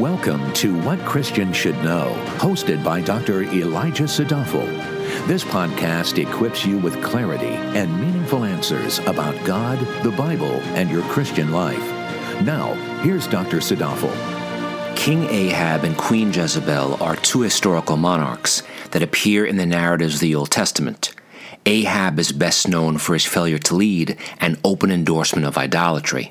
Welcome to What Christians Should Know, hosted by Dr. Elijah Sadafel. This podcast equips you with clarity and meaningful answers about God, the Bible, and your Christian life. Now, here's Dr. Sadafel. King Ahab and Queen Jezebel are two historical monarchs that appear in the narratives of the Old Testament. Ahab is best known for his failure to lead and open endorsement of idolatry.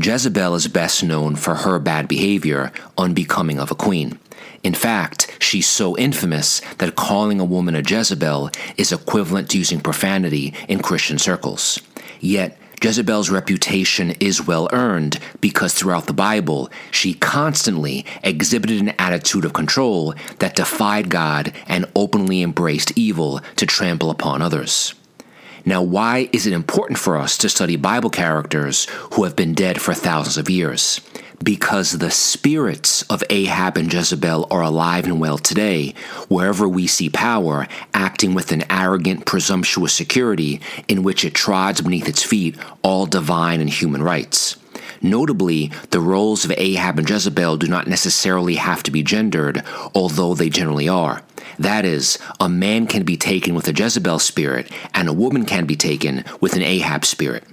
Jezebel is best known for her bad behavior, unbecoming of a queen. In fact, she's so infamous that calling a woman a Jezebel is equivalent to using profanity in Christian circles. Yet, Jezebel's reputation is well earned because throughout the Bible, she constantly exhibited an attitude of control that defied God and openly embraced evil to trample upon others. Now, why is it important for us to study Bible characters who have been dead for thousands of years? Because the spirits of Ahab and Jezebel are alive and well today, wherever we see power acting with an arrogant, presumptuous security in which it trods beneath its feet all divine and human rights. Notably, the roles of Ahab and Jezebel do not necessarily have to be gendered, although they generally are. That is, a man can be taken with a Jezebel spirit, and a woman can be taken with an Ahab spirit.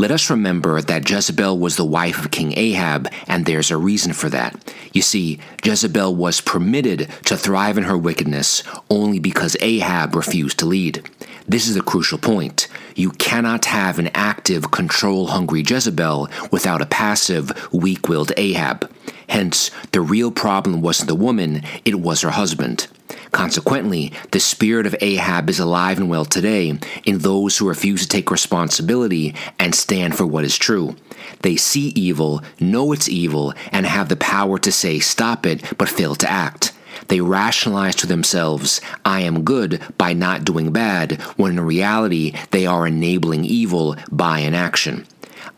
Let us remember that Jezebel was the wife of King Ahab, and there's a reason for that. You see, Jezebel was permitted to thrive in her wickedness only because Ahab refused to lead. This is a crucial point. You cannot have an active, control hungry Jezebel without a passive, weak willed Ahab. Hence, the real problem wasn't the woman, it was her husband. Consequently, the spirit of Ahab is alive and well today in those who refuse to take responsibility and stand for what is true. They see evil, know it's evil, and have the power to say stop it, but fail to act. They rationalize to themselves, I am good by not doing bad, when in reality they are enabling evil by inaction.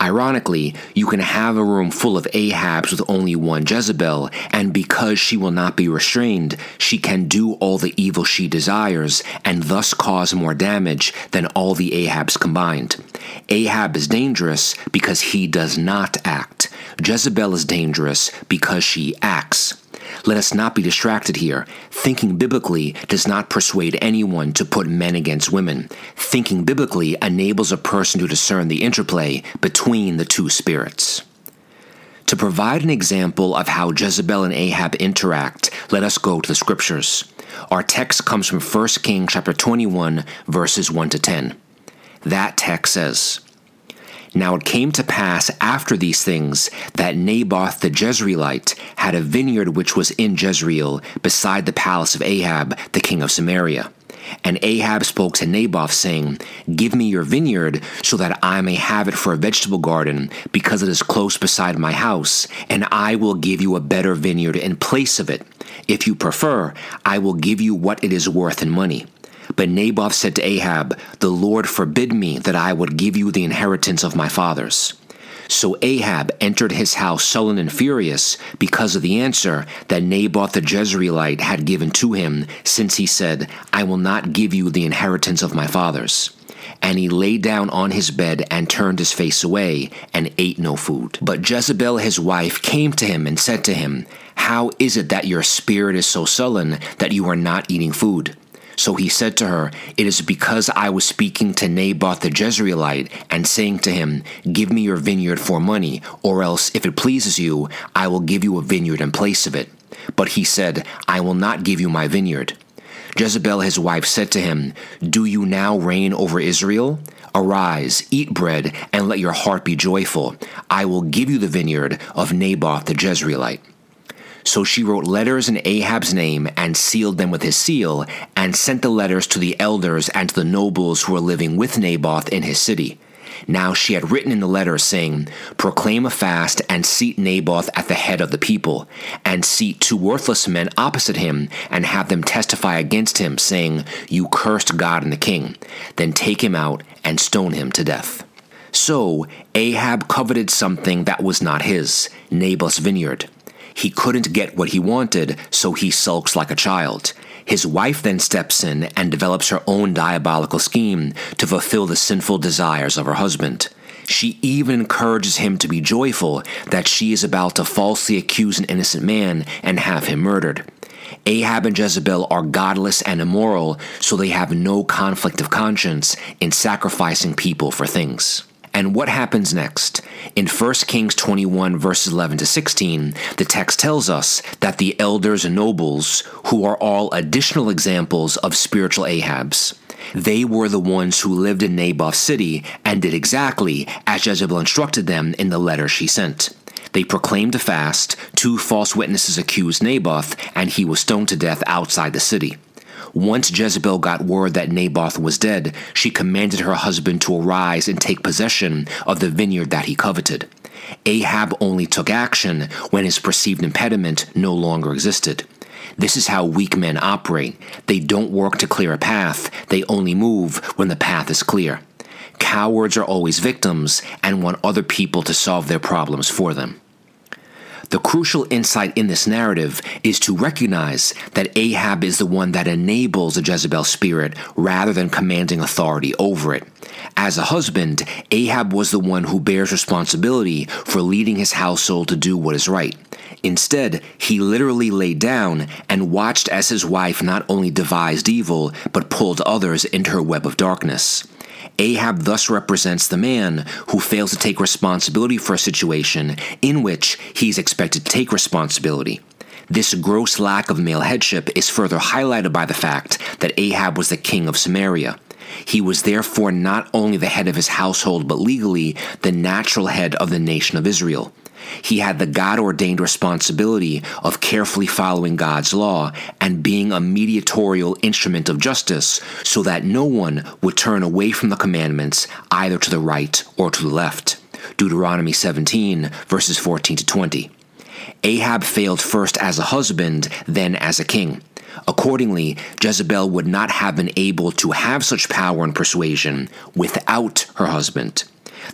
Ironically, you can have a room full of Ahabs with only one Jezebel, and because she will not be restrained, she can do all the evil she desires, and thus cause more damage than all the Ahabs combined. Ahab is dangerous because he does not act. Jezebel is dangerous because she acts. Let us not be distracted here. Thinking biblically does not persuade anyone to put men against women. Thinking biblically enables a person to discern the interplay between the two spirits. To provide an example of how Jezebel and Ahab interact, let us go to the scriptures. Our text comes from 1 Kings chapter 21 verses 1 to 10. That text says, now it came to pass after these things that Naboth the Jezreelite had a vineyard which was in Jezreel, beside the palace of Ahab, the king of Samaria. And Ahab spoke to Naboth, saying, Give me your vineyard, so that I may have it for a vegetable garden, because it is close beside my house, and I will give you a better vineyard in place of it. If you prefer, I will give you what it is worth in money. But Naboth said to Ahab, The Lord forbid me that I would give you the inheritance of my fathers. So Ahab entered his house sullen and furious because of the answer that Naboth the Jezreelite had given to him, since he said, I will not give you the inheritance of my fathers. And he lay down on his bed and turned his face away and ate no food. But Jezebel his wife came to him and said to him, How is it that your spirit is so sullen that you are not eating food? So he said to her, It is because I was speaking to Naboth the Jezreelite and saying to him, Give me your vineyard for money, or else, if it pleases you, I will give you a vineyard in place of it. But he said, I will not give you my vineyard. Jezebel his wife said to him, Do you now reign over Israel? Arise, eat bread, and let your heart be joyful. I will give you the vineyard of Naboth the Jezreelite. So she wrote letters in Ahab's name and sealed them with his seal, and sent the letters to the elders and to the nobles who were living with Naboth in his city. Now she had written in the letter, saying, Proclaim a fast and seat Naboth at the head of the people, and seat two worthless men opposite him, and have them testify against him, saying, You cursed God and the king. Then take him out and stone him to death. So Ahab coveted something that was not his, Naboth's vineyard. He couldn't get what he wanted, so he sulks like a child. His wife then steps in and develops her own diabolical scheme to fulfill the sinful desires of her husband. She even encourages him to be joyful that she is about to falsely accuse an innocent man and have him murdered. Ahab and Jezebel are godless and immoral, so they have no conflict of conscience in sacrificing people for things. And what happens next? In 1 Kings 21, verses 11 to 16, the text tells us that the elders and nobles, who are all additional examples of spiritual Ahabs, they were the ones who lived in Naboth's city and did exactly as Jezebel instructed them in the letter she sent. They proclaimed a fast, two false witnesses accused Naboth, and he was stoned to death outside the city. Once Jezebel got word that Naboth was dead, she commanded her husband to arise and take possession of the vineyard that he coveted. Ahab only took action when his perceived impediment no longer existed. This is how weak men operate. They don't work to clear a path, they only move when the path is clear. Cowards are always victims and want other people to solve their problems for them. The crucial insight in this narrative is to recognize that Ahab is the one that enables the Jezebel spirit rather than commanding authority over it. As a husband, Ahab was the one who bears responsibility for leading his household to do what is right. Instead, he literally lay down and watched as his wife not only devised evil, but pulled others into her web of darkness. Ahab thus represents the man who fails to take responsibility for a situation in which he is expected to take responsibility. This gross lack of male headship is further highlighted by the fact that Ahab was the king of Samaria. He was therefore not only the head of his household, but legally the natural head of the nation of Israel. He had the God ordained responsibility of carefully following God's law and being a mediatorial instrument of justice so that no one would turn away from the commandments either to the right or to the left. Deuteronomy 17, verses 14 to 20. Ahab failed first as a husband, then as a king. Accordingly, Jezebel would not have been able to have such power and persuasion without her husband.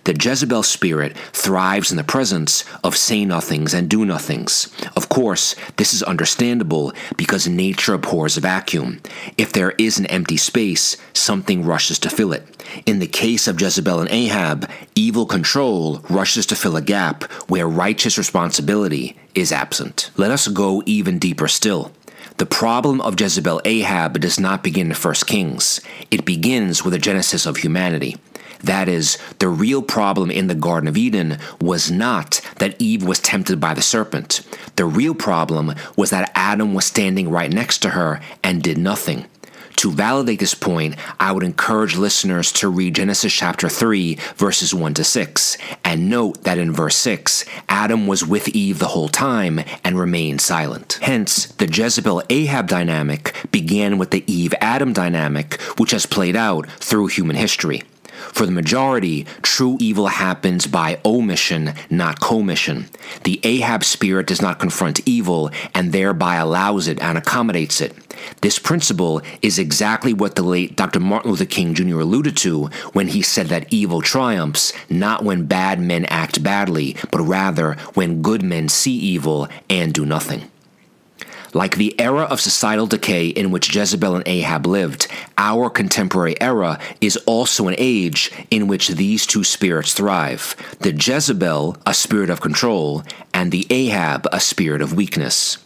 The Jezebel spirit thrives in the presence of say nothings and do nothings. Of course, this is understandable because nature abhors a vacuum. If there is an empty space, something rushes to fill it. In the case of Jezebel and Ahab, evil control rushes to fill a gap where righteous responsibility is absent. Let us go even deeper still. The problem of Jezebel Ahab does not begin in 1 Kings. It begins with the genesis of humanity. That is, the real problem in the Garden of Eden was not that Eve was tempted by the serpent. The real problem was that Adam was standing right next to her and did nothing. To validate this point, I would encourage listeners to read Genesis chapter 3, verses 1 to 6, and note that in verse 6, Adam was with Eve the whole time and remained silent. Hence, the Jezebel Ahab dynamic began with the Eve Adam dynamic, which has played out through human history. For the majority, true evil happens by omission, not commission. The Ahab spirit does not confront evil and thereby allows it and accommodates it. This principle is exactly what the late Dr. Martin Luther King Jr. alluded to when he said that evil triumphs not when bad men act badly, but rather when good men see evil and do nothing. Like the era of societal decay in which Jezebel and Ahab lived, our contemporary era is also an age in which these two spirits thrive the Jezebel, a spirit of control, and the Ahab, a spirit of weakness.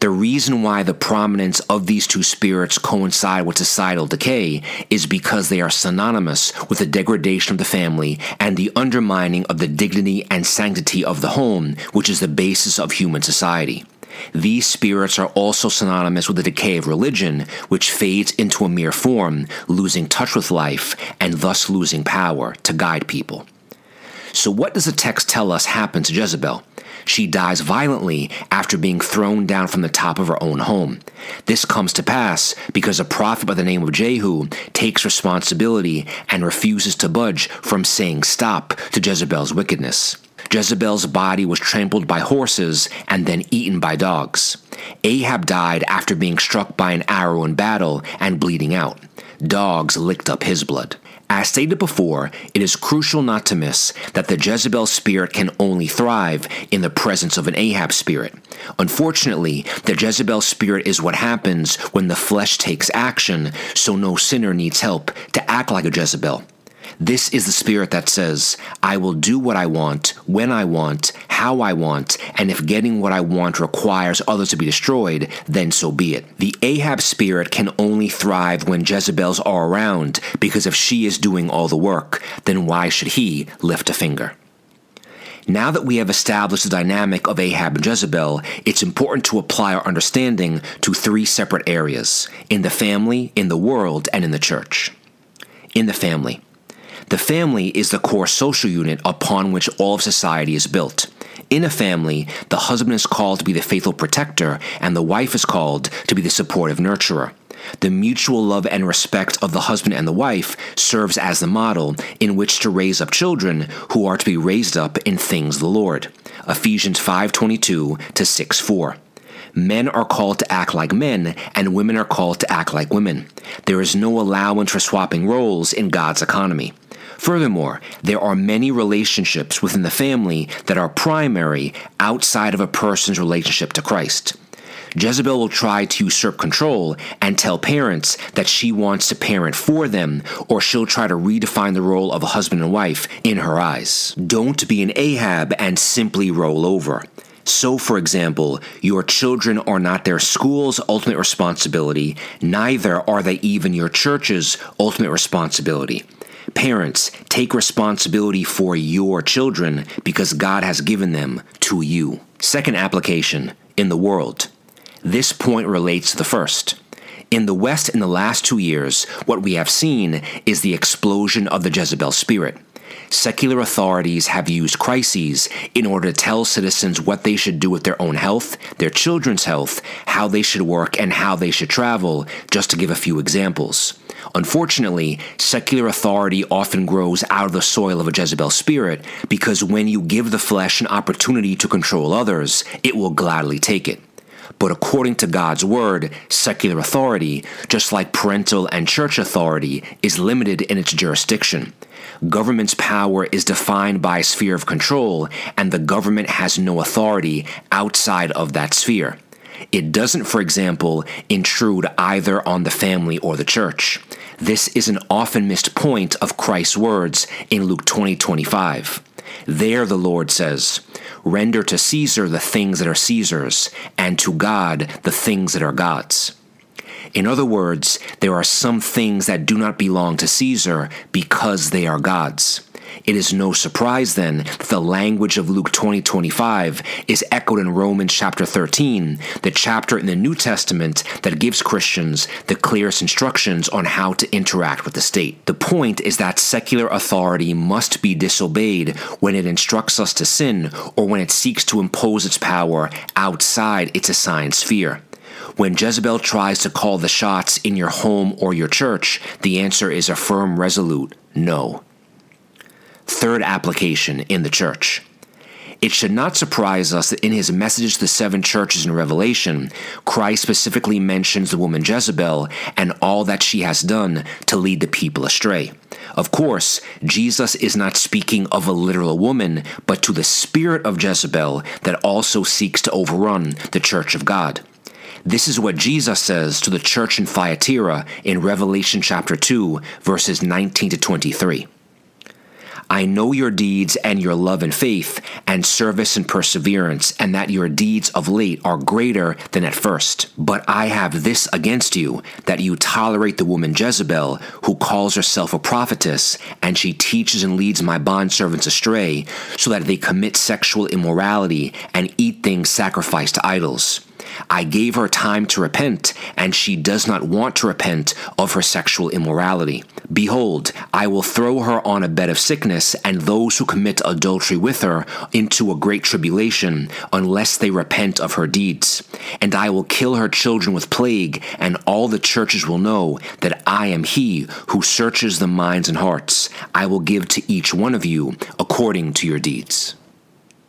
The reason why the prominence of these two spirits coincide with societal decay is because they are synonymous with the degradation of the family and the undermining of the dignity and sanctity of the home, which is the basis of human society. These spirits are also synonymous with the decay of religion, which fades into a mere form, losing touch with life and thus losing power to guide people. So, what does the text tell us happened to Jezebel? She dies violently after being thrown down from the top of her own home. This comes to pass because a prophet by the name of Jehu takes responsibility and refuses to budge from saying stop to Jezebel's wickedness. Jezebel's body was trampled by horses and then eaten by dogs. Ahab died after being struck by an arrow in battle and bleeding out. Dogs licked up his blood. As stated before, it is crucial not to miss that the Jezebel spirit can only thrive in the presence of an Ahab spirit. Unfortunately, the Jezebel spirit is what happens when the flesh takes action, so no sinner needs help to act like a Jezebel. This is the spirit that says, I will do what I want, when I want, how I want, and if getting what I want requires others to be destroyed, then so be it. The Ahab spirit can only thrive when Jezebels are around, because if she is doing all the work, then why should he lift a finger? Now that we have established the dynamic of Ahab and Jezebel, it's important to apply our understanding to three separate areas in the family, in the world, and in the church. In the family, the family is the core social unit upon which all of society is built. In a family, the husband is called to be the faithful protector, and the wife is called to be the supportive nurturer. The mutual love and respect of the husband and the wife serves as the model in which to raise up children who are to be raised up in things the Lord. Ephesians 5:22 to 6:4. Men are called to act like men, and women are called to act like women. There is no allowance for swapping roles in God's economy. Furthermore, there are many relationships within the family that are primary outside of a person's relationship to Christ. Jezebel will try to usurp control and tell parents that she wants to parent for them, or she'll try to redefine the role of a husband and wife in her eyes. Don't be an Ahab and simply roll over. So, for example, your children are not their school's ultimate responsibility, neither are they even your church's ultimate responsibility. Parents, take responsibility for your children because God has given them to you. Second application in the world. This point relates to the first. In the West, in the last two years, what we have seen is the explosion of the Jezebel spirit. Secular authorities have used crises in order to tell citizens what they should do with their own health, their children's health, how they should work, and how they should travel, just to give a few examples. Unfortunately, secular authority often grows out of the soil of a Jezebel spirit because when you give the flesh an opportunity to control others, it will gladly take it. But according to God's word, secular authority, just like parental and church authority, is limited in its jurisdiction. Government's power is defined by a sphere of control, and the government has no authority outside of that sphere. It doesn't, for example, intrude either on the family or the church. This is an often missed point of Christ's words in Luke 20 25. There the Lord says, Render to Caesar the things that are Caesar's, and to God the things that are God's. In other words, there are some things that do not belong to Caesar because they are God's. It is no surprise then that the language of Luke 20 25 is echoed in Romans chapter 13, the chapter in the New Testament that gives Christians the clearest instructions on how to interact with the state. The point is that secular authority must be disobeyed when it instructs us to sin or when it seeks to impose its power outside its assigned sphere. When Jezebel tries to call the shots in your home or your church, the answer is a firm, resolute no. Third application in the church. It should not surprise us that in his messages to the seven churches in Revelation, Christ specifically mentions the woman Jezebel and all that she has done to lead the people astray. Of course, Jesus is not speaking of a literal woman, but to the spirit of Jezebel that also seeks to overrun the church of God. This is what Jesus says to the church in Thyatira in Revelation chapter 2, verses 19 to 23. I know your deeds and your love and faith, and service and perseverance, and that your deeds of late are greater than at first. But I have this against you, that you tolerate the woman Jezebel, who calls herself a prophetess, and she teaches and leads my bondservants astray, so that they commit sexual immorality and eat things sacrificed to idols. I gave her time to repent, and she does not want to repent of her sexual immorality. Behold, I will throw her on a bed of sickness, and those who commit adultery with her into a great tribulation, unless they repent of her deeds. And I will kill her children with plague, and all the churches will know that I am he who searches the minds and hearts. I will give to each one of you according to your deeds.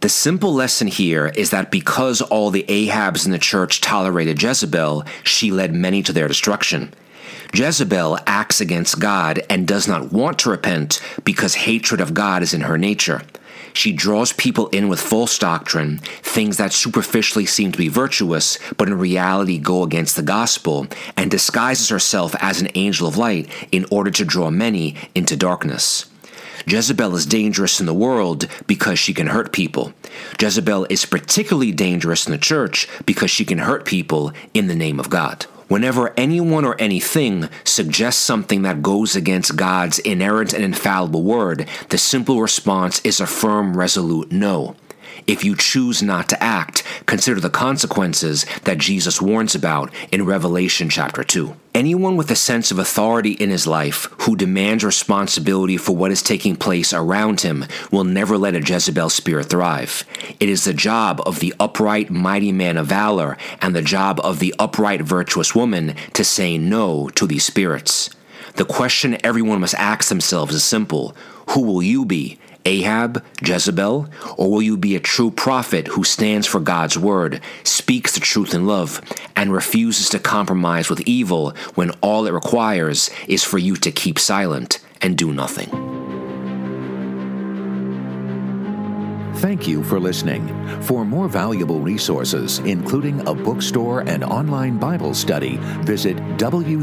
The simple lesson here is that because all the Ahabs in the church tolerated Jezebel, she led many to their destruction. Jezebel acts against God and does not want to repent because hatred of God is in her nature. She draws people in with false doctrine, things that superficially seem to be virtuous, but in reality go against the gospel, and disguises herself as an angel of light in order to draw many into darkness. Jezebel is dangerous in the world because she can hurt people. Jezebel is particularly dangerous in the church because she can hurt people in the name of God. Whenever anyone or anything suggests something that goes against God's inerrant and infallible word, the simple response is a firm, resolute no. If you choose not to act, consider the consequences that Jesus warns about in Revelation chapter 2. Anyone with a sense of authority in his life who demands responsibility for what is taking place around him will never let a Jezebel spirit thrive. It is the job of the upright, mighty man of valor and the job of the upright, virtuous woman to say no to these spirits. The question everyone must ask themselves is simple Who will you be? Ahab, Jezebel, or will you be a true prophet who stands for God's word, speaks the truth in love, and refuses to compromise with evil when all it requires is for you to keep silent and do nothing? Thank you for listening. For more valuable resources, including a bookstore and online Bible study, visit WCSK.org.